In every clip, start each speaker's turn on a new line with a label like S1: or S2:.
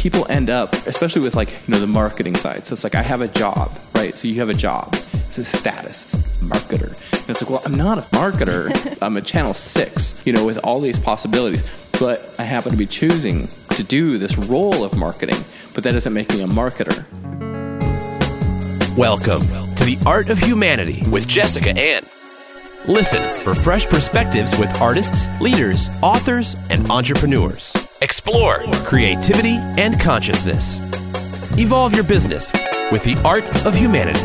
S1: people end up, especially with like, you know, the marketing side. So it's like, I have a job, right? So you have a job. It's a status, it's a marketer. And it's like, well, I'm not a marketer. I'm a channel six, you know, with all these possibilities. But I happen to be choosing to do this role of marketing, but that doesn't make me a marketer.
S2: Welcome to the Art of Humanity with Jessica Ann. Listen for fresh perspectives with artists, leaders, authors, and entrepreneurs. Explore creativity and consciousness. Evolve your business with the Art of Humanity.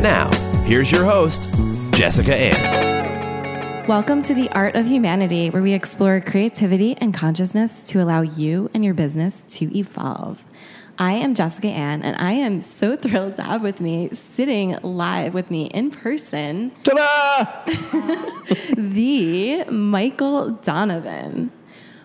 S2: Now, here's your host, Jessica Ann.
S3: Welcome to the Art of Humanity, where we explore creativity and consciousness to allow you and your business to evolve. I am Jessica Ann, and I am so thrilled to have with me, sitting live with me in person,
S1: Ta-da!
S3: the Michael Donovan.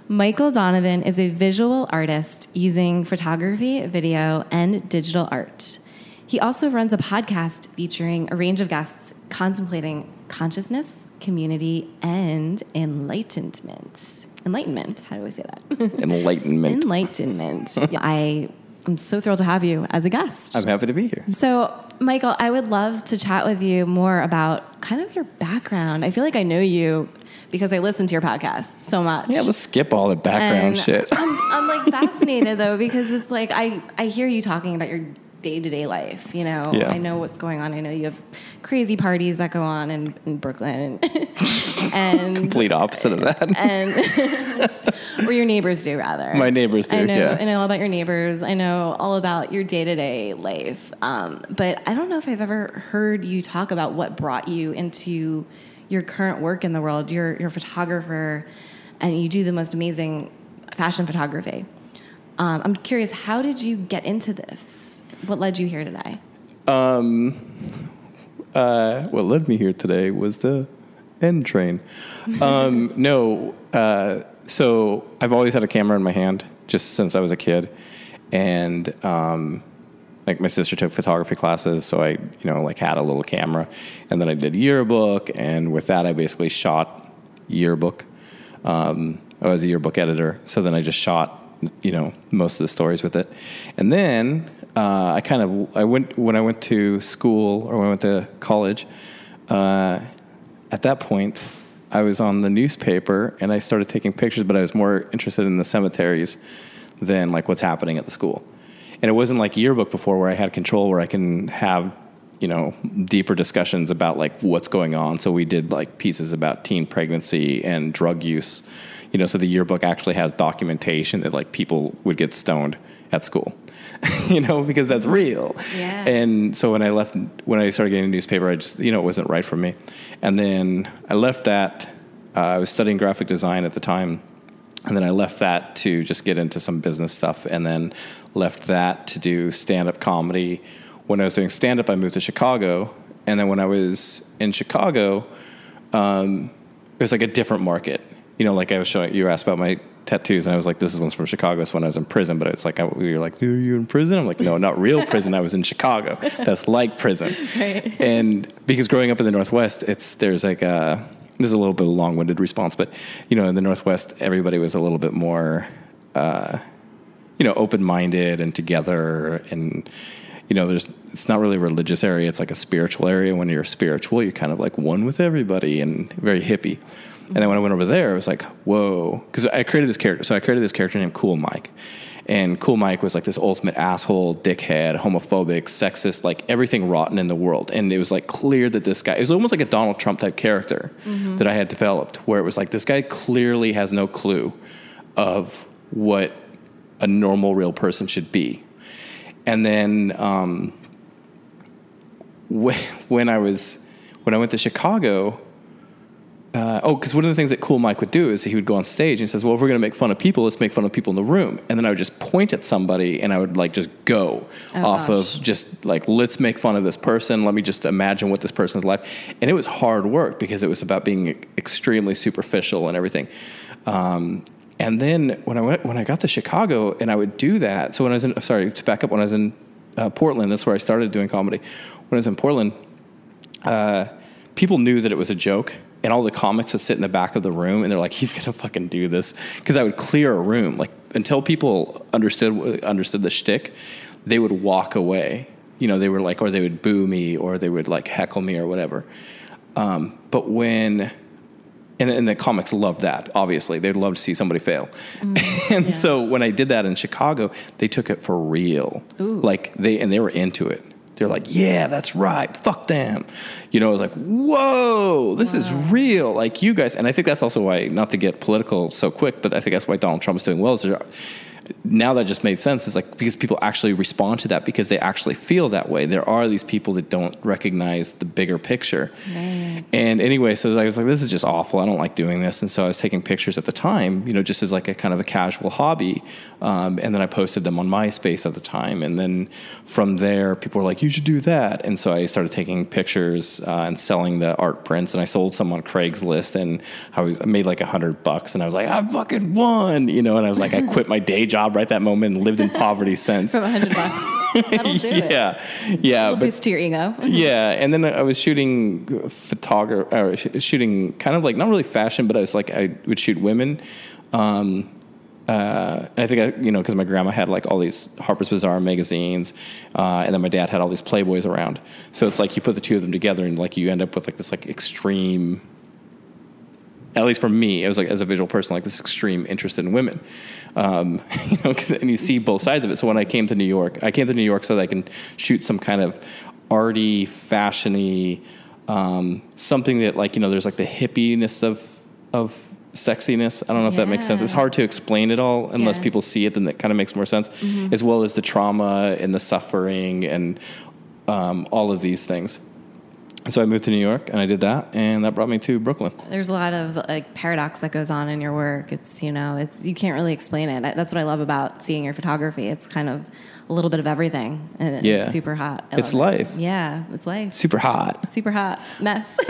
S3: Michael Donovan is a visual artist using photography, video, and digital art. He also runs a podcast featuring a range of guests contemplating consciousness, community, and enlightenment. Enlightenment. How do I say that?
S1: Enlightenment.
S3: Enlightenment. I am so thrilled to have you as a guest.
S1: I'm happy to be here.
S3: So, Michael, I would love to chat with you more about kind of your background. I feel like I know you because I listen to your podcast so much.
S1: Yeah, let's skip all the background
S3: And
S1: shit.
S3: I'm, I'm like fascinated though because it's like I, I hear you talking about your day to day life. You know,
S1: Yeah.
S3: I know what's going on. I know you have crazy parties that go on in, in Brooklyn and, and
S1: Complete opposite of that.
S3: and or your neighbors do rather.
S1: My neighbors do,
S3: I know.
S1: yeah.
S3: I know all about your neighbors. I know all about your day to day life. Um, but I don't know if I've ever heard you talk about what brought you into your current work in the world. You're you're a photographer, and you do the most amazing fashion photography. Um, I'm curious, how did you get into this? What led you here today?
S1: Uh, what led me here today was the N train. Um, no, uh, so I've always had a camera in my hand just since I was a kid, and um, like my sister took photography classes, so I you know like had a little camera, and then I did yearbook, and with that I basically shot yearbook. Um, I was a yearbook editor, so then I just shot you know most of the stories with it, and then uh, I kind of I went when I went to school or when I went to college. Uh, at that point, I was on the newspaper and I started taking pictures, but I was more interested in the cemeteries than like what's happening at the school. And it wasn't like yearbook before where I had control where I can have, you know, deeper discussions about like what's going on. So we did like pieces about teen pregnancy and drug use. You know, so the yearbook actually has documentation that like people would get stoned at school. you know, because that's real.
S3: Yeah.
S1: And so when I left, when I started getting a newspaper, I just, you know, it wasn't right for me. And then I left that. Uh, I was studying graphic design at the time. And then I left that to just get into some business stuff. And then left that to do stand up comedy. When I was doing stand up, I moved to Chicago. And then when I was in Chicago, um, it was like a different market. You know, like I was showing you asked about my tattoos, and I was like, "This is one's from Chicago." It's when I was in prison, but it's like I, we were like, "Are you in prison?" I'm like, "No, not real prison. I was in Chicago. That's like prison."
S3: Right.
S1: And because growing up in the Northwest, it's there's like a this is a little bit of a long-winded response, but you know, in the Northwest, everybody was a little bit more, uh, you know, open-minded and together and you know, there's it's not really a religious area. It's like a spiritual area. When you're spiritual, you're kind of like one with everybody and very hippie. And then when I went over there, it was like, whoa, because I created this character. So I created this character named Cool Mike, and Cool Mike was like this ultimate asshole, dickhead, homophobic, sexist, like everything rotten in the world. And it was like clear that this guy, it was almost like a Donald Trump type character that I had developed, where it was like this guy clearly has no clue of what a normal, real person should be. And then um, when, when I was when I went to Chicago, uh, oh, because one of the things that Cool Mike would do is he would go on stage and he says, "Well, if we're going to make fun of people, let's make fun of people in the room." And then I would just point at somebody and I would like just go
S3: Oh,
S1: off
S3: gosh.
S1: of just like let's make fun of this person. Let me just imagine what this person's life. And it was hard work because it was about being extremely superficial and everything. Um, and then when I went when I got to Chicago and I would do that. So when I was in sorry to back up when I was in uh, Portland, that's where I started doing comedy. When I was in Portland, uh, people knew that it was a joke, and all the comics would sit in the back of the room, and they're like, "He's gonna fucking do this," because I would clear a room. Like until people understood understood the shtick, they would walk away. You know, they were like, or they would boo me, or they would like heckle me, or whatever. Um, but when and, and the comics loved that. Obviously, they'd love to see somebody fail. and
S3: yeah.
S1: so when I did that in Chicago, they took it for real.
S3: Ooh.
S1: Like they and they were into it. They're like, yeah, that's right. Fuck them. You know, it was like, whoa, this is real. Like you guys, and I think that's also why, not to get political so quick, but I think that's why Donald Trump's doing well. Is now that just made sense. It's like because people actually respond to that because they actually feel that way. There are these people that don't recognize the bigger picture. And anyway, so I was like, this is just awful. I don't like doing this. And so I was taking pictures at the time, you know, just as like a kind of a casual hobby. Um, and then I posted them on MySpace at the time. And then from there, people were like, you should do that. And so I started taking pictures uh, and selling the art prints. And I sold some on Craigslist. And I was I made like a hundred bucks. And I was like, I fucking won, you know. And I was like, I quit my day job right that moment and lived in poverty since.
S3: From a hundred bucks. That'll do it.
S1: yeah, yeah.
S3: Little
S1: but-
S3: boost your ego.
S1: yeah, and then I was shooting photography, or sh- shooting kind of like not really fashion, but I was like I would shoot women. Um, uh, I think I, you know, because my grandma had like all these Harper's Bazaar magazines, uh, and then my dad had all these Playboys around. So it's like you put the two of them together, and like you end up with like this like extreme. At least for me, it was like as a visual person, like this extreme interest in women, um, you know, 'cause- and you see both sides of it. So when I came to New York, I came to New York so that I can shoot some kind of arty, fashiony, um, something that like you know, there's like the hippiness of of sexiness. I don't know if that makes sense. It's hard to explain it all unless
S3: Yeah.
S1: people see it. Then that kind of makes more sense, as well as the trauma and the suffering and um, all of these things. So I moved to New York and I did that, and that brought me to Brooklyn.
S3: There's a lot of like paradox that goes on in your work. It's you know, it's you can't really explain it. That's what I love about seeing your photography. It's kind of a little bit of everything, and
S1: Yeah.
S3: it's super hot. I
S1: It's
S3: love it.
S1: life.
S3: Yeah, it's life.
S1: Super hot.
S3: Super hot mess.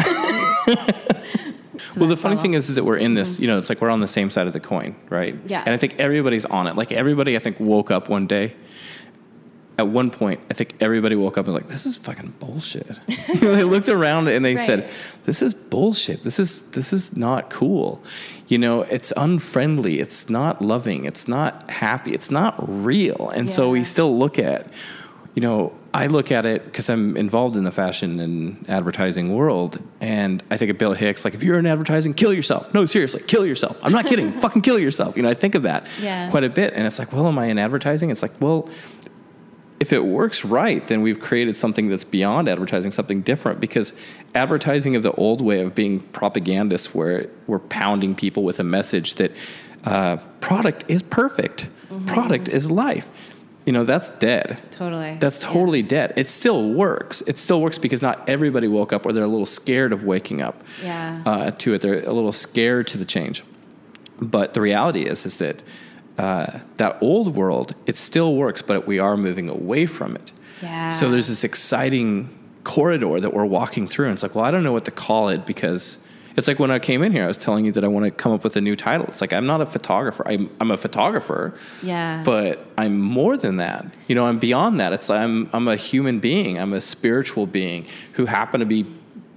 S1: well, the funny thing is, is that we're in this, mm-hmm. you know, it's like we're on the same side of the coin, right?
S3: Yeah.
S1: And I think everybody's on it. Like everybody, I think, woke up one day. At one point, I think everybody woke up and was like, "This is fucking bullshit." You know, they looked around and they
S3: Right.
S1: said, "This is bullshit. This is this is not cool." You know, it's unfriendly. It's not loving. It's not happy. It's not real. And so we still look at, you know, I look at it because I'm involved in the fashion and advertising world, and I think of Bill Hicks like, if you're in advertising, kill yourself. No, seriously, kill yourself. I'm not kidding. Fucking kill yourself. You know, I think of that
S3: Yeah.
S1: quite a bit, and it's like, well, am I in advertising? It's like, well, if it works right, then we've created something that's beyond advertising, something different. Because advertising of the old way of being propagandists, where we're pounding people with a message that uh, product is perfect, product is life. You know, that's dead.
S3: Totally.
S1: That's totally dead. It still works. It still works because not everybody woke up, or they're a little scared of waking up
S3: Yeah.
S1: uh, to it. They're a little scared to the change. But the reality is, is that uh, that old world it still works, but we are moving away from it.
S3: Yeah.
S1: So there's this exciting corridor that we're walking through, and it's like, well, I don't know what to call it because it's like when I came in here, I was telling you that I want to come up with a new title. It's like I'm not a photographer. I'm, I'm a photographer.
S3: Yeah.
S1: But I'm more than that. You know, I'm beyond that. It's I'm I'm a human being. I'm a spiritual being who happen to be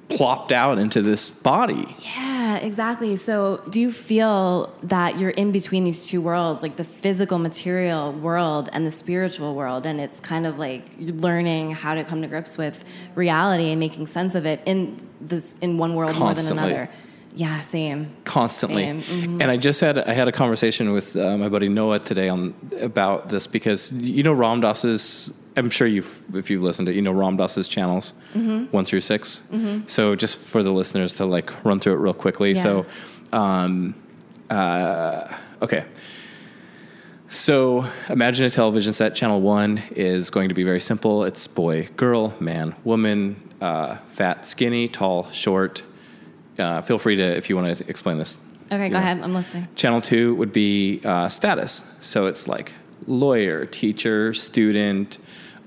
S1: plopped out into this body.
S3: Yeah, exactly. So, do you feel that you're in between these two worlds, like the physical material world and the spiritual world, and it's kind of like you're learning how to come to grips with reality and making sense of it in this in one world
S1: Constantly.
S3: more than another? Yeah, same.
S1: constantly.
S3: Same. Mm-hmm.
S1: And I just had I had a conversation with uh, my buddy Noah today on about this because you know Ram Dass's. I'm sure you if you've listened to you know Ram Dass's channels
S3: Mm-hmm.
S1: one through 6 So just for the listeners to like run through it real quickly.
S3: Yeah.
S1: So, um, uh, okay. So imagine a television set. Channel one is going to be very simple. It's boy, girl, man, woman, uh, fat, skinny, tall, short. Uh, feel free to if you want to explain this.
S3: Okay, go
S1: Yeah.
S3: ahead. I'm listening.
S1: Channel two would be uh, status. So it's like lawyer, teacher, student,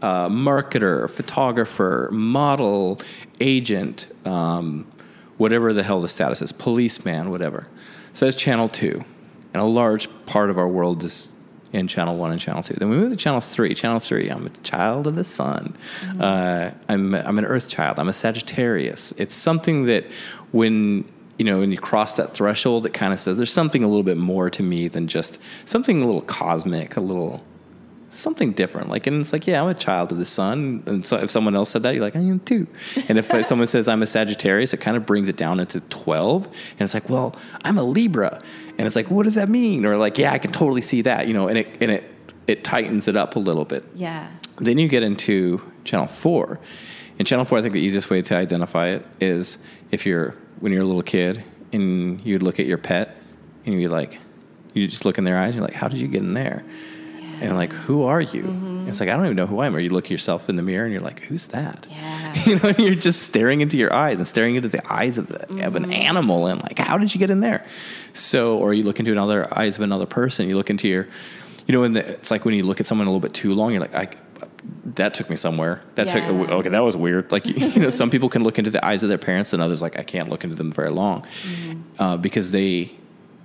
S1: uh, marketer, photographer, model, agent, um, whatever the hell the status is, policeman, whatever. So that's channel two. And a large part of our world is in channel one and channel two. Then we move to channel three. Channel three, I'm a child of the sun. Uh, I'm, I'm an earth child. I'm a Sagittarius. It's something that when you know, when you cross that threshold, it kind of says there's something a little bit more to me than just something a little cosmic, a little something different. Like, and it's like, yeah, I'm a child of the sun. And so if someone else said that, you're like, I am too. And if someone says I'm a Sagittarius, it kind of brings it down into 12. And it's like, well, I'm a Libra. And it's like, what does that mean? Or like, yeah, I can totally see that, you know, and it, and it, it tightens it up a little bit.
S3: Yeah.
S1: Then you get into channel four. In channel four, I think the easiest way to identify it is if you're, when you're a little kid and you'd look at your pet and you'd be like, you just look in their eyes, and you're like, how did you get in there? And like, who are you?
S3: Mm-hmm.
S1: It's like, I don't even know who I am. Or you look at yourself in the mirror and you're like, who's that?
S3: Yeah.
S1: You know, you're just staring into your eyes and staring into the eyes of, the,
S3: Mm-hmm.
S1: an animal and like, how did you get in there? So, or you look into another eyes of another person. You look into your, you know, and it's like when you look at someone a little bit too long, you're like, I, that took me somewhere. That took, okay, that was weird. Like, you know, some people can look into the eyes of their parents and others like, I can't look into them very long uh, because they,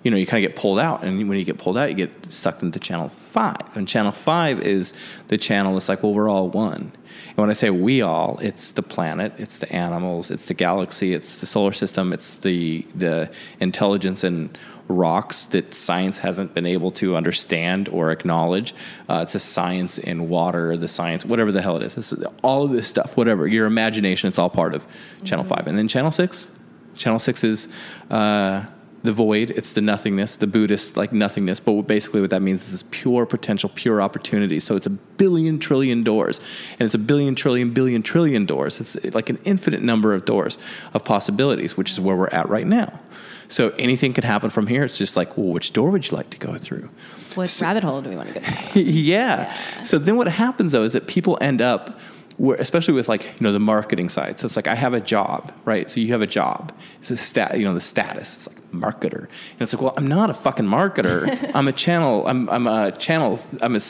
S1: you know, you kind of get pulled out. And when you get pulled out, you get sucked into channel five. And channel five is the channel that's like, well, we're all one. And when I say we all, it's the planet, it's the animals, it's the galaxy, it's the solar system, it's the the intelligence and rocks that science hasn't been able to understand or acknowledge. Uh, it's a science in water, the science, whatever the hell it is. This is all of this stuff, whatever your imagination, it's all part of channel five. And then channel six, channel six is. Uh, the void it's the nothingness the buddhist like nothingness but basically what that means is this pure potential pure opportunity. So it's a billion trillion doors and it's a billion trillion billion trillion doors. It's like an infinite number of doors of possibilities which is where we're at right now. So anything could happen from here. It's just like well which door would you like to go through?
S3: What rabbit hole do we want to go down?
S1: yeah. So then what happens though is that people end up especially with like you know the marketing side. So it's like I have a job, right? So you have a job. It's a stat, you know, the status. It's like marketer, and it's like, well, I'm not a fucking marketer. I'm a channel. I'm I'm a channel. I'm a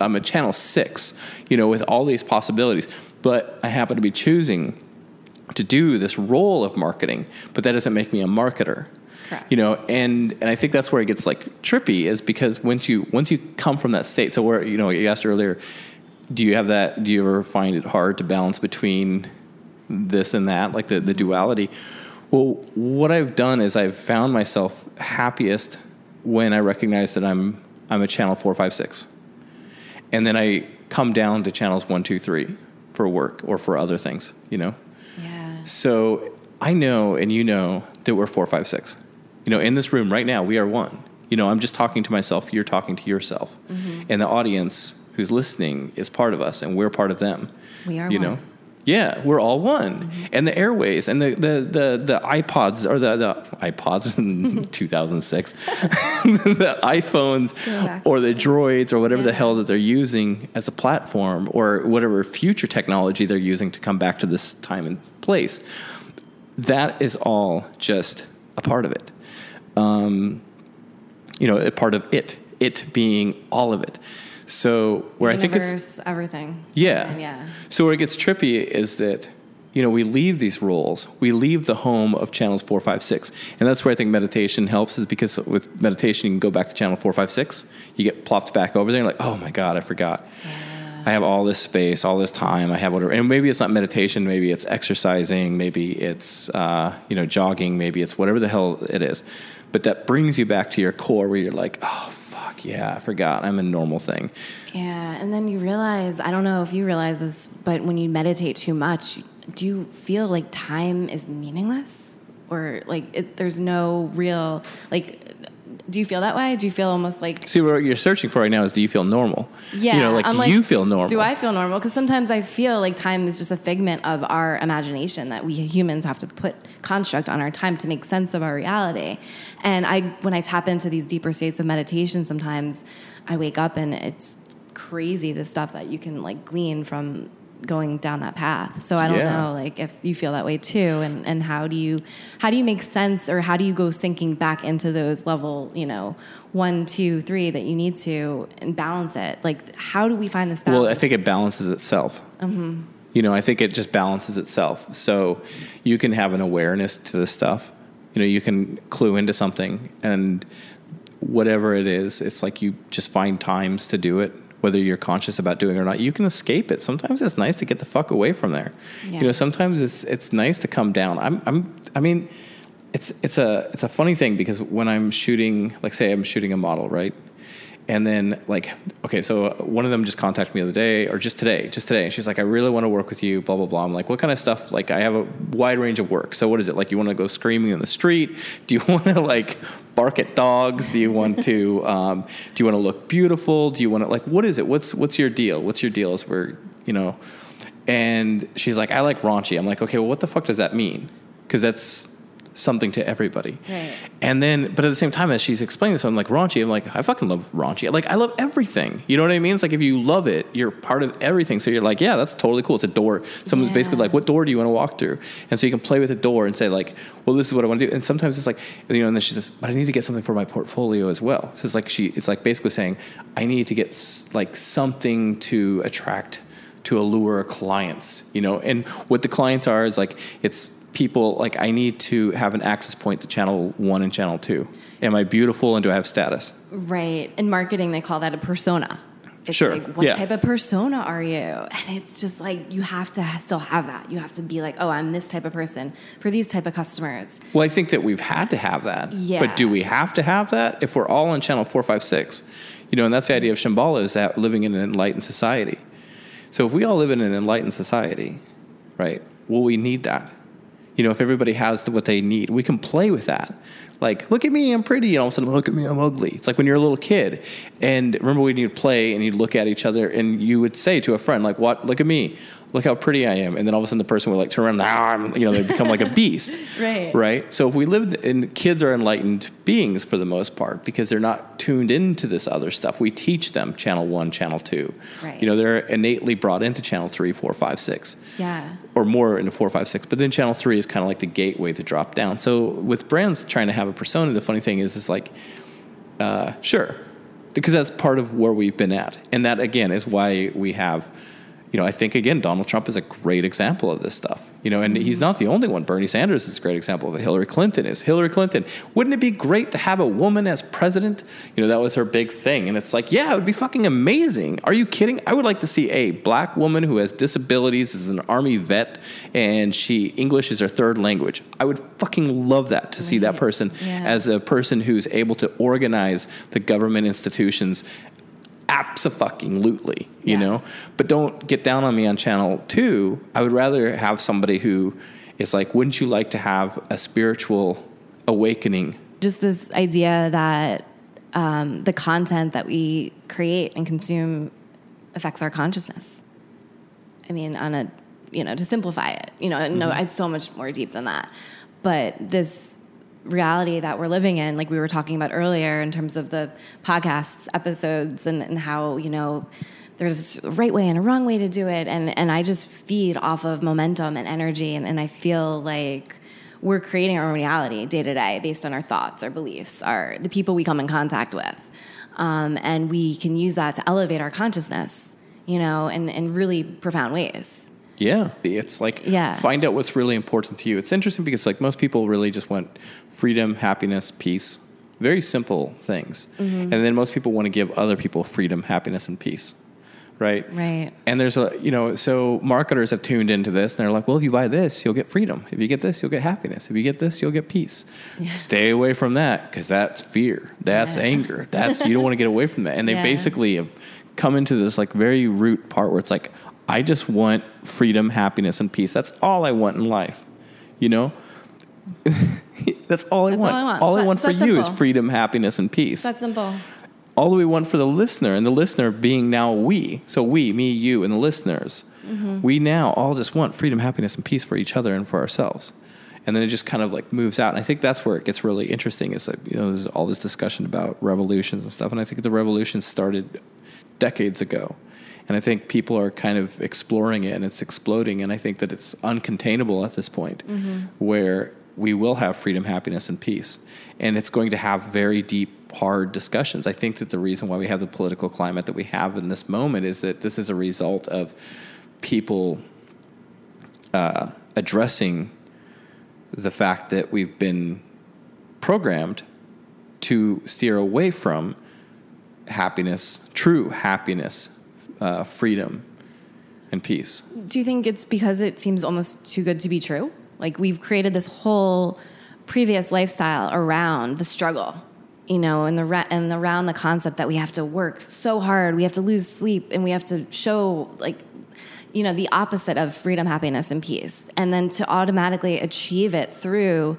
S1: I'm a channel six. You know, with all these possibilities, but I happen to be choosing to do this role of marketing, but that doesn't make me a marketer.
S3: Correct.
S1: You know, and and I think that's where it gets like trippy is because once you once you come from that state. So where you know you asked earlier, do you have that? Do you ever find it hard to balance between this and that, like the the duality? Well, what I've done is I've found myself happiest when I recognize that I'm I'm a channel four five six and then I come down to channels one, two, three for work or for other things, you know?
S3: Yeah.
S1: So I know and you know that we're four, five, six. You know, in this room right now, we are one. You know, I'm just talking to myself, you're talking to yourself.
S3: Mm-hmm.
S1: And the audience who's listening is part of us and we're part of them.
S3: We are
S1: you
S3: one.
S1: know? Yeah, we're all one.
S3: Mm-hmm.
S1: And the airways and the, the, the, the iPods or the, the iPods in 2006, the iPhones or the droids or whatever the hell that they're using as a platform or whatever future technology they're using to come back to this time and place. That is all just a part of it. Um, you know, a part of it, it being all of it. So where I think it's
S3: everything.
S1: yeah.
S3: Yeah.
S1: So where it gets trippy is that, you know, we leave these roles, we leave the home of channels four, five, six. And that's where I think meditation helps is because with meditation, you can go back to channel four, five, six. You get plopped back over there and like, oh my God, I forgot. I have all this space, all this time. I have whatever. And maybe it's not meditation. Maybe it's exercising. Maybe it's, uh, you know, jogging. Maybe it's whatever the hell it is. But that brings you back to your core where you're like, oh, fuck, yeah, I forgot. I'm a normal thing.
S3: Yeah, and then you realize, I don't know if you realize this, but when you meditate too much, do you feel like time is meaningless? Or like it, there's no real, like, do you feel that way? Do you feel almost like,
S1: See, what you're searching for right now is do you feel normal?
S3: yeah,
S1: You know, like,
S3: I'm
S1: do you feel normal?
S3: Do I feel normal? Because sometimes I feel like time is just a figment of our imagination that we humans have to put construct on our time to make sense of our reality. And I, when I tap into these deeper states of meditation, sometimes I wake up and it's crazy the stuff that you can like glean from going down that path. So I don't
S1: Yeah.
S3: know like if you feel that way too and and how do you how do you make sense or how do you go sinking back into those level, you know, one, two, three that you need to and balance it? Like how do we find this balance?
S1: Well, I think it balances itself.
S3: Mm-hmm.
S1: You know, I think it just balances itself. So you can have an awareness to this stuff. You know, you can clue into something, and whatever it is, it's like you just find times to do it, whether you're conscious about doing it or not. You can escape it. Sometimes it's nice to get the fuck away from there.
S3: Yeah.
S1: You know, sometimes it's it's nice to come down. I'm I'm I mean, it's it's a it's a funny thing because when I'm shooting, like say I'm shooting a model, right? And then like okay, so one of them just contacted me the other day or just today, just today, and she's like, I really want to work with you, blah blah blah. I'm like, what kind of stuff? Like I have a wide range of work. So what is it like? You want to go screaming in the street? Do you want to like bark at dogs? Do you want to um, do you want to look beautiful? Do you want to like what is it? What's what's your deal? What's your deal? As we're you know, and she's like, I like raunchy. I'm like, okay, well, what the fuck does that mean? Because that's something to everybody.
S3: Right.
S1: And then, but at the same time, as she's explaining this, I'm like, raunchy. I'm like, I fucking love raunchy. Like, I love everything. You know what I mean? It's like if you love it, you're part of everything. So you're like, yeah, that's totally cool. It's a door. Someone's
S3: Yeah.
S1: basically like, what door do you want to walk through? And so you can play with the door and say like, well, this is what I want to do. And sometimes it's like, you know, and then she says, but I need to get something for my portfolio as well. So it's like she, it's like basically saying, I need to get s- like something to attract to allure clients, you know. And what the clients are is like it's people like I need to have an access point to channel one and channel two. Am I beautiful and do I have status?
S3: Right. In marketing, they call that a persona. It's
S1: Sure,
S3: like, what
S1: yeah.
S3: type of persona are you? And it's just like, you have to still have that. You have to be like, oh, I'm this type of person for these type of customers.
S1: Well, I think that we've had to have that.
S3: Yeah.
S1: But do we have to have that if we're all on channel four, five, six? You know, and that's the idea of Shambhala is that living in an enlightened society. So if we all live in an enlightened society, right? Well, we need that. You know, if everybody has what they need, we can play with that. Like, look at me, I'm pretty, and all of a sudden, look at me, I'm ugly. It's like when you're a little kid, and remember when you'd play and you'd look at each other, and you would say to a friend, like, "What? Look at me, look how pretty I am," and then all of a sudden, the person would like turn around, now I'm, you know, they become like a beast,
S3: Right.
S1: Right. So if we lived, and kids are enlightened beings for the most part because they're not tuned into this other stuff. We teach them channel one, channel two.
S3: Right.
S1: You know, they're innately brought into channel three, four, five, six
S3: Yeah.
S1: or more into four, five, six. But then channel three is kind of like the gateway to drop down. So with brands trying to have a persona, the funny thing is, is like, uh, sure, because that's part of where we've been at, and that again is why we have. You know, I think again, Donald Trump is a great example of this stuff. You know, and mm-hmm. he's not the only one. Bernie Sanders is a great example of it. Hillary Clinton is. Hillary Clinton. Wouldn't it be great to have a woman as president? You know, that was her big thing. And it's like, yeah, it would be fucking amazing. Are you kidding? I would like to see a black woman who has disabilities, is an army vet, and she English is her third language. I would fucking love that to see that person
S3: Yeah.
S1: as a person who's able to organize the government institutions absolutely you
S3: Yeah.
S1: know but don't get down on me on channel 2 i would rather have somebody who is like wouldn't you like to have a spiritual awakening
S3: Just this idea that um, the content that we create and consume affects our consciousness. I mean, on a, you know, to simplify it, you know, no, it's so much more deep than that. But this reality that we're living in, like we were talking about earlier in terms of the podcasts episodes and, and how, you know, there's a right way and a wrong way to do it. And, and I just feed off of momentum and energy. And, and I feel like we're creating our own reality day to day based on our thoughts, our beliefs, our, the people we come in contact with. Um, and we can use that to elevate our consciousness, you know, in, in really profound ways.
S1: Yeah it's like
S3: Yeah.
S1: find out what's really important to you it's interesting because like most people really just want freedom happiness peace very simple things
S3: Mm-hmm.
S1: and then most people want to give other people freedom happiness and peace right
S3: Right.
S1: And there's a, you know, so marketers have tuned into this and they're like, well, if you buy this, you'll get freedom. If you get this, you'll get happiness. If you get this, you'll get peace. Stay away from that because that's fear. That's
S3: Yeah.
S1: anger. That's, you don't want to get away from that. And they
S3: Yeah.
S1: basically have come into this like very root part where it's like, I just want freedom, happiness, and peace. That's all I want in life, you know? that's all I
S3: That's all
S1: want.
S3: I want.
S1: All I want for you is freedom, happiness, and peace
S3: That's simple.
S1: all we want for the listener, and the listener being now we. So we, me, you, and the listeners, mm-hmm. we now all just want freedom, happiness, and peace for each other and for ourselves. And then it just kind of like moves out. And I think that's where it gets really interesting. Is like you know, there's all this discussion about revolutions and stuff. And I think the revolution started decades ago. And I think people are kind of exploring it and it's exploding. And I think that it's uncontainable at this point where we will have freedom, happiness, and peace. And it's going to have very deep, hard discussions. I think that the reason why we have the political climate that we have in this moment is that this is a result of people uh, addressing the fact that we've been programmed to steer away from happiness, true happiness, uh, freedom, and peace.
S3: Do you think it's because it seems almost too good to be true? Like we've created this whole previous lifestyle around the struggle, you know, and the ra- and around the concept that we have to work so hard, we have to lose sleep, and we have to show like, you know, the opposite of freedom, happiness, and peace, and then to automatically achieve it through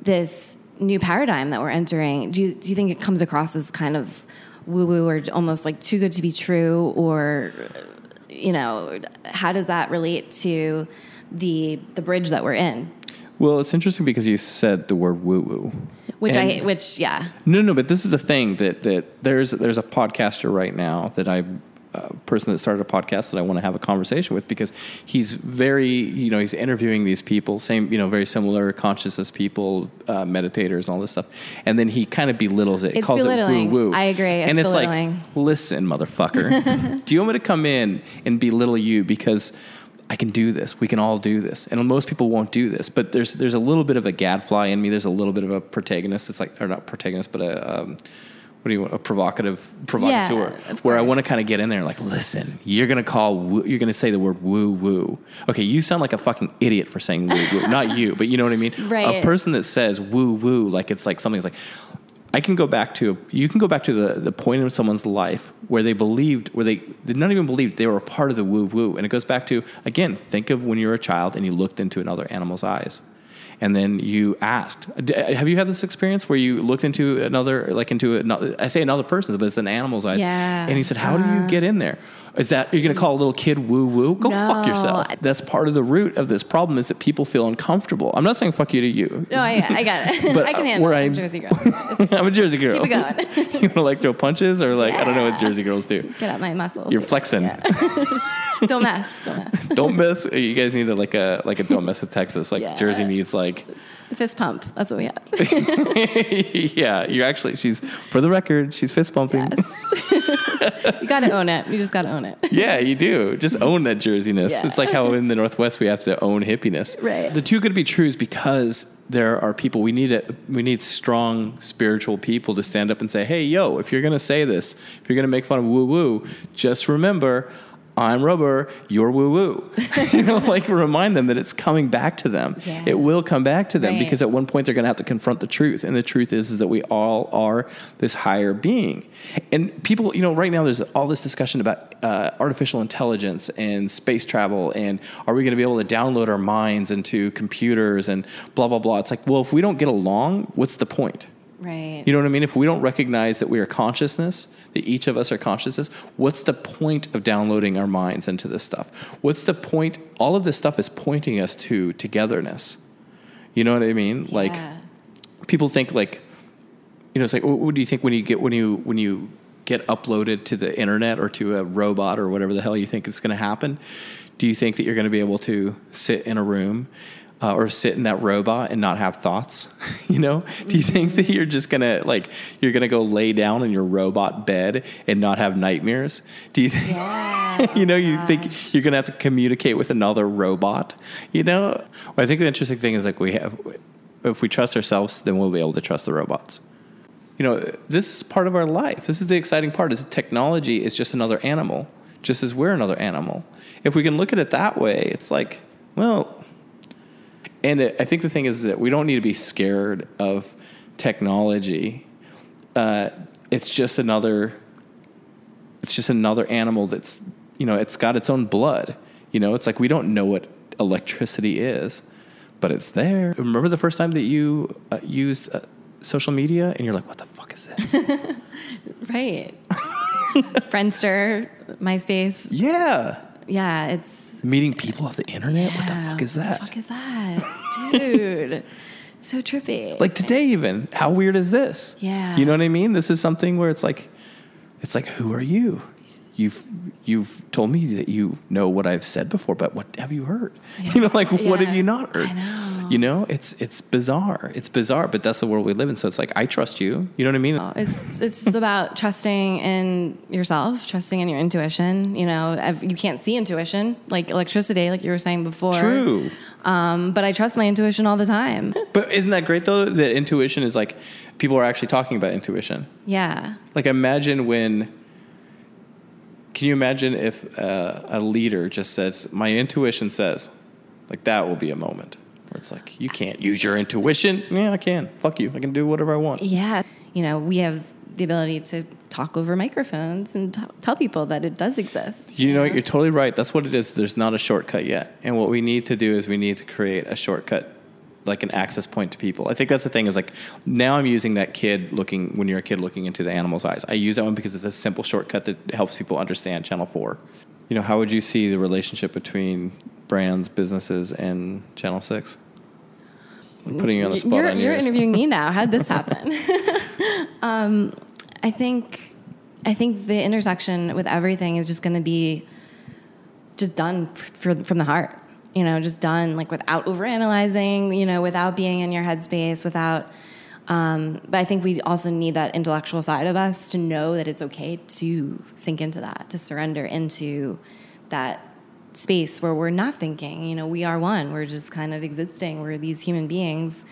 S3: this new paradigm that we're entering. Do you, do you think it comes across as kind of woo woo or almost like too good to be true, or you know, how does that relate to the the bridge that we're in?
S1: Well, it's interesting because you said the word woo woo.
S3: Which I, which yeah,
S1: No, no, but this is the thing that that there's there's a podcaster right now that I a person that started a podcast that I want to have a conversation with because he's very you know he's interviewing these people same you know very similar consciousness people uh, meditators and all this stuff and then he kind of belittles it
S3: It's
S1: calls
S3: belittling.
S1: it woo woo
S3: I agree. It's
S1: and it's like listen motherfucker do you want me to come in and belittle you because I can do this. We can all do this, and most people won't do this. But there's there's a little bit of a gadfly in me. There's a little bit of a protagonist. It's like or not protagonist, but a um, what do you want? A provocative provocateur,
S3: of
S1: where I want to kind of get in there and like, listen, you're gonna call, woo, you're gonna say the word woo woo. Okay, you sound like a fucking idiot for saying woo woo. Not you, but you know what I mean.
S3: Right.
S1: A person that says woo woo, like it's like something that's like. I can go back to you can go back to the, the point in someone's life where they believed where they did not even believed they were a part of the woo woo and it goes back to again think of when you were a child and you looked into another animal's eyes and then you asked. D- uh, have you had this experience where you looked into another like into another I say another person's but it's an animal's eyes.
S3: Yeah.
S1: and he said how do you uh-huh. get in there is that you're going to call a little kid woo woo go fuck yourself that's part of the root of this problem is that people feel uncomfortable I'm not saying fuck you to you
S3: no, I, I got it.
S1: But,
S3: I can handle
S1: where
S3: it. I'm
S1: I-
S3: Jersey girl.
S1: I'm a Jersey girl.
S3: Keep it going.
S1: you want to like throw punches or like I don't know what Jersey girls do.
S3: Get out my muscles.
S1: You're flexing.
S3: Yeah. don't mess. Don't mess.
S1: don't mess. You guys need a, like a like a don't mess with Texas. Like
S3: Yeah.
S1: Jersey needs like
S3: The fist pump. That's what we have.
S1: yeah. You're actually she's for the record she's fist pumping.
S3: you got to own it. You just got to own it.
S1: Yeah, you do. Just own that Jerseyness.
S3: Yeah.
S1: It's like how in the Northwest we have to own hippiness.
S3: Right.
S1: The two could be true is because there are people we need it. We need strong spiritual people to stand up and say, "Hey, yo, if you're gonna say this, if you're gonna make fun of woo woo, just remember." I'm rubber, you're woo woo. you know, like remind them that it's coming back to them.
S3: Yeah.
S1: It will come back to them
S3: Right.
S1: because at one point they're going to have to confront the truth. And the truth is, is that we all are this higher being. And people, you know, right now there's all this discussion about uh, artificial intelligence and space travel. And are we going to be able to download our minds into computers and blah, blah, blah. It's like, well, if we don't get along, what's the point?
S3: Right.
S1: You know what I mean? If we don't recognize that we are consciousness, that each of us are consciousness, what's the point of downloading our minds into this stuff? What's the point? All of this stuff is pointing us to togetherness. You know what I mean? Like people think like, you know, it's like, what, what do you think when you get when you when you get uploaded to the internet or to a robot or whatever the hell you think is going to happen? Do you think that you're going to be able to sit in a room? Uh, or sit in that robot and not have thoughts, you know? Do you think that you're just gonna like you're gonna go lay down in your robot bed and not have nightmares? Do you think
S3: Yeah.
S1: you know you
S3: gosh.
S1: think you're gonna have to communicate with another robot? You know? Well, I think the interesting thing is like we have if we trust ourselves, then we'll be able to trust the robots you know, this is part of our life. This is the exciting part is technology is just another animal, just as we're another animal. If we can look at it that way, it's like, well, and it, I think the thing is that we don't need to be scared of technology. Uh, it's just another, it's just another animal that's, you know, it's got its own blood. You know, it's like we don't know what electricity is, but it's there. Remember the first time that you uh, used uh, social media and you're like, what the fuck is this?
S3: Right. Friendster, MySpace.
S1: yeah.
S3: Yeah, it's.
S1: Meeting people off the internet? What the fuck is
S3: what
S1: that?
S3: the fuck is that? Dude. so trippy.
S1: like today even how weird is this
S3: Yeah.
S1: you know what i mean this is something where it's like it's like who are you you've you've told me that you know what i've said before but what have you heard you know like what have you not heard
S3: I know.
S1: You know it's it's bizarre it's bizarre but that's the world we live in so it's like i trust you you know what i mean
S3: It's it's just about trusting in yourself, trusting in your intuition. You know, you can't see intuition like electricity, like you were saying before.
S1: true
S3: Um, but I trust my intuition all the time.
S1: but isn't that great though that intuition is like people are actually talking about intuition
S3: Yeah.
S1: Like imagine when. Can you imagine if uh, a leader just says, "My intuition says," like that will be a moment. Where it's like you can't use your intuition. Yeah, I can. Fuck you. I can do whatever I want.
S3: Yeah. You know, we have the ability to talk over microphones and t- tell people that it does exist.
S1: You know, you're totally right. That's what it is. There's not a shortcut yet. And what we need to do is we need to create a shortcut, like an access point to people. I think that's the thing is like now I'm using that kid looking, when you're a kid looking into the animal's eyes. I use that one because it's a simple shortcut that helps people understand Channel 4. You know, how would you see the relationship between brands, businesses, and Channel 6? I'm putting you on the spot.
S3: You're, you're interviewing me now. How'd this happen? um, I think I think the intersection with everything is just going to be just done for, from the heart. You know, just done like without overanalyzing. You know, without being in your headspace. Without. Um, but I think we also need that intellectual side of us to know that it's okay to sink into that, to surrender into that space where we're not thinking. You know, we are one. We're just kind of existing. We're these human beings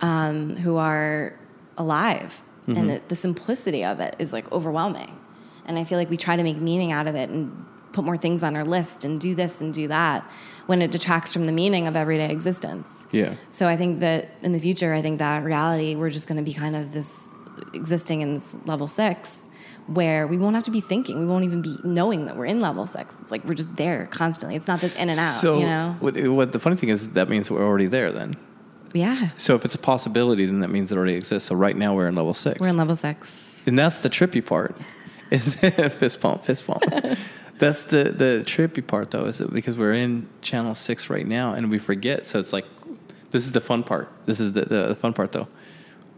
S3: um, who are alive, and it, the simplicity of it is like overwhelming. And I feel like we try to make meaning out of it and put more things on our list and do this and do that when it detracts from the meaning of everyday existence.
S1: Yeah.
S3: So I think that in the future, I think that reality, we're just going to be kind of this existing in this level six where we won't have to be thinking. We won't even be knowing that we're in level six. It's like we're just there constantly. It's not this in and out,
S1: So,
S3: you know?
S1: what, what the funny thing is, that means we're already there then.
S3: Yeah.
S1: So if it's a possibility, then that means it already exists. So right now we're in level six.
S3: We're in level six.
S1: and that's the trippy part. Is fist pump, fist pump. that's the the trippy part though, is that because we're in channel six right now and we forget. So it's like this is the fun part. This is the, the, the fun part though.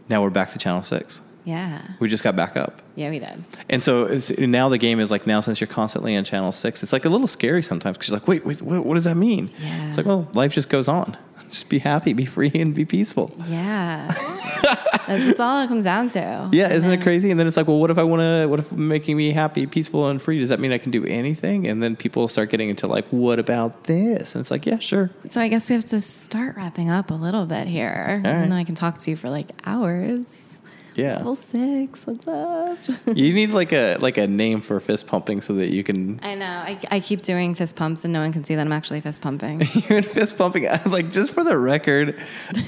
S1: Now we're back to channel six.
S3: Yeah.
S1: We just got back up.
S3: Yeah, we did.
S1: And so now the game is like now since you're constantly on channel six, it's like a little scary sometimes because you're like, wait, wait, what, what does that mean?
S3: Yeah.
S1: It's like, well, life just goes on. Just be happy, be free, and be peaceful.
S3: Yeah. that's, that's all it comes down to.
S1: Yeah, isn't it crazy? And then it's like, well, what if I want to? What if making me happy, peaceful, and free? Does that mean I can do anything? And then people start getting into like, what about this? And it's like, yeah, sure.
S3: So I guess we have to start wrapping up a little bit here.
S1: right.
S3: Even though I can talk to you for like hours.
S1: Yeah,
S3: Level six, what's up?
S1: you need like a like a name for fist pumping so that you can.
S3: I know. I, I keep doing fist pumps and no one can see that I'm actually fist pumping.
S1: You're fist pumping, like just for the record,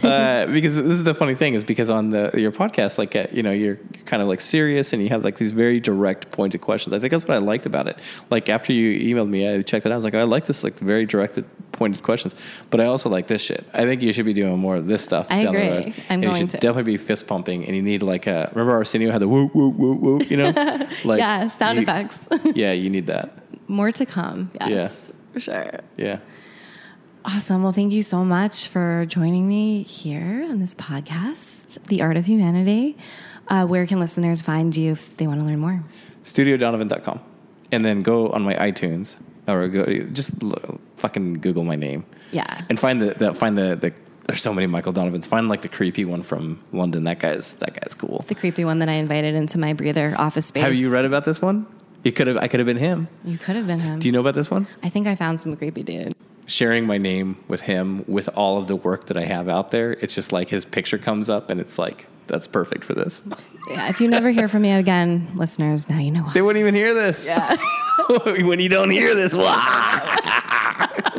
S1: uh, because this is the funny thing is because on the your podcast, like uh, you know, you're, kind of like serious and you have like these very direct, pointed questions. I think that's what I liked about it. Like after you emailed me, I checked it out. I was like, I like this, like very directed, pointed questions. But I also like this shit. I think you should be doing more of this stuff.
S3: I agree. I'm
S1: And
S3: going
S1: you should
S3: to.
S1: definitely be fist pumping, and you need like a. Remember Arsenio had the woo woo woo woo. You know, like
S3: yeah, sound
S1: you-
S3: effects.
S1: Yeah, you need that.
S3: More to come. Yes, for sure.
S1: Yeah.
S3: Awesome. Well, thank you so much for joining me here on this podcast, The Art of Humanity. Uh, where can listeners find you if they want to learn more?
S1: studiodonovan.com and then go on my iTunes or go just look, fucking Google my name
S3: Yeah.
S1: and find the, the find the, the there's so many Michael Donovans. Find like the creepy one from London. That guy's that guy's cool.
S3: The creepy one that I invited into my breather office space.
S1: Have you read about this one? You could have I could have been him.
S3: You could have been him.
S1: Do you know about this one?
S3: I think I found some creepy dude.
S1: Sharing my name with him with all of the work that I have out there. It's just like his picture comes up and it's like that's perfect for this.
S3: Yeah, if you never hear from me again, listeners, now you know why.
S1: They wouldn't even hear this.
S3: Yeah.
S1: when you don't hear this, wah!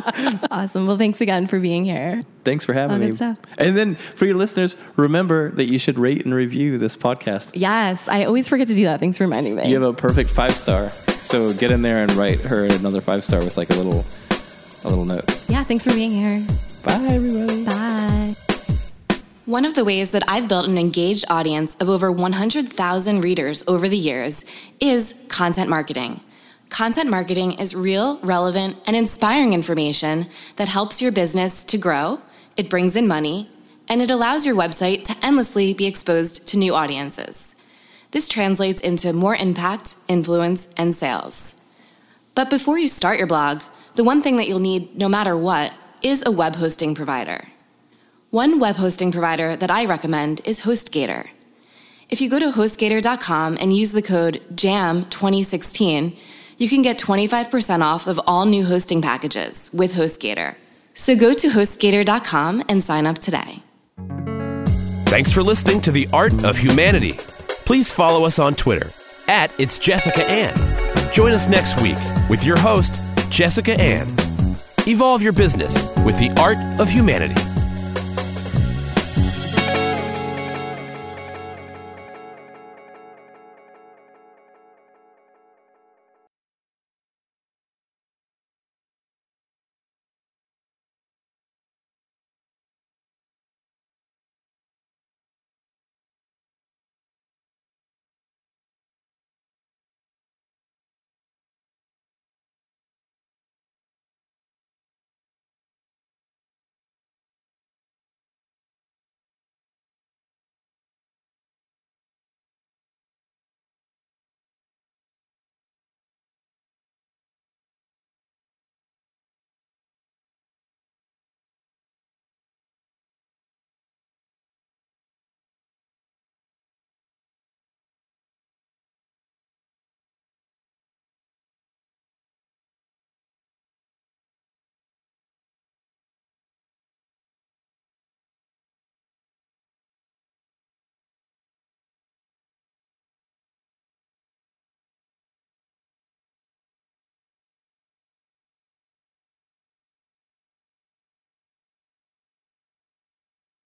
S3: awesome. Well, thanks again for being here.
S1: Thanks for having
S3: All good
S1: me.
S3: stuff.
S1: And then for your listeners, remember that you should rate and review this podcast.
S3: Yes, I always forget to do that. Thanks for reminding me.
S1: You have a perfect five star, so get in there and write her another five star with like a little, a little note.
S3: yeah, thanks for being here.
S1: Bye, everybody.
S3: Bye. One of the ways that I've built an engaged audience of over 100,000 readers over the years is content marketing. Content marketing is real, relevant, and inspiring information that helps your business to grow, it brings in money, and it allows your website to endlessly be exposed to new audiences. This translates into more impact, influence, and sales. But before you start your blog, the one thing that you'll need no matter what is a web hosting provider. One web hosting provider that I recommend is HostGator. If you go to HostGator.com and use the code JAM2016, you can get 25% off of all new hosting packages with HostGator. So go to HostGator.com and sign up today.
S2: Thanks for listening to The Art of Humanity. Please follow us on Twitter at It's Jessica Ann. Join us next week with your host, Jessica Ann. Evolve your business with the art of humanity.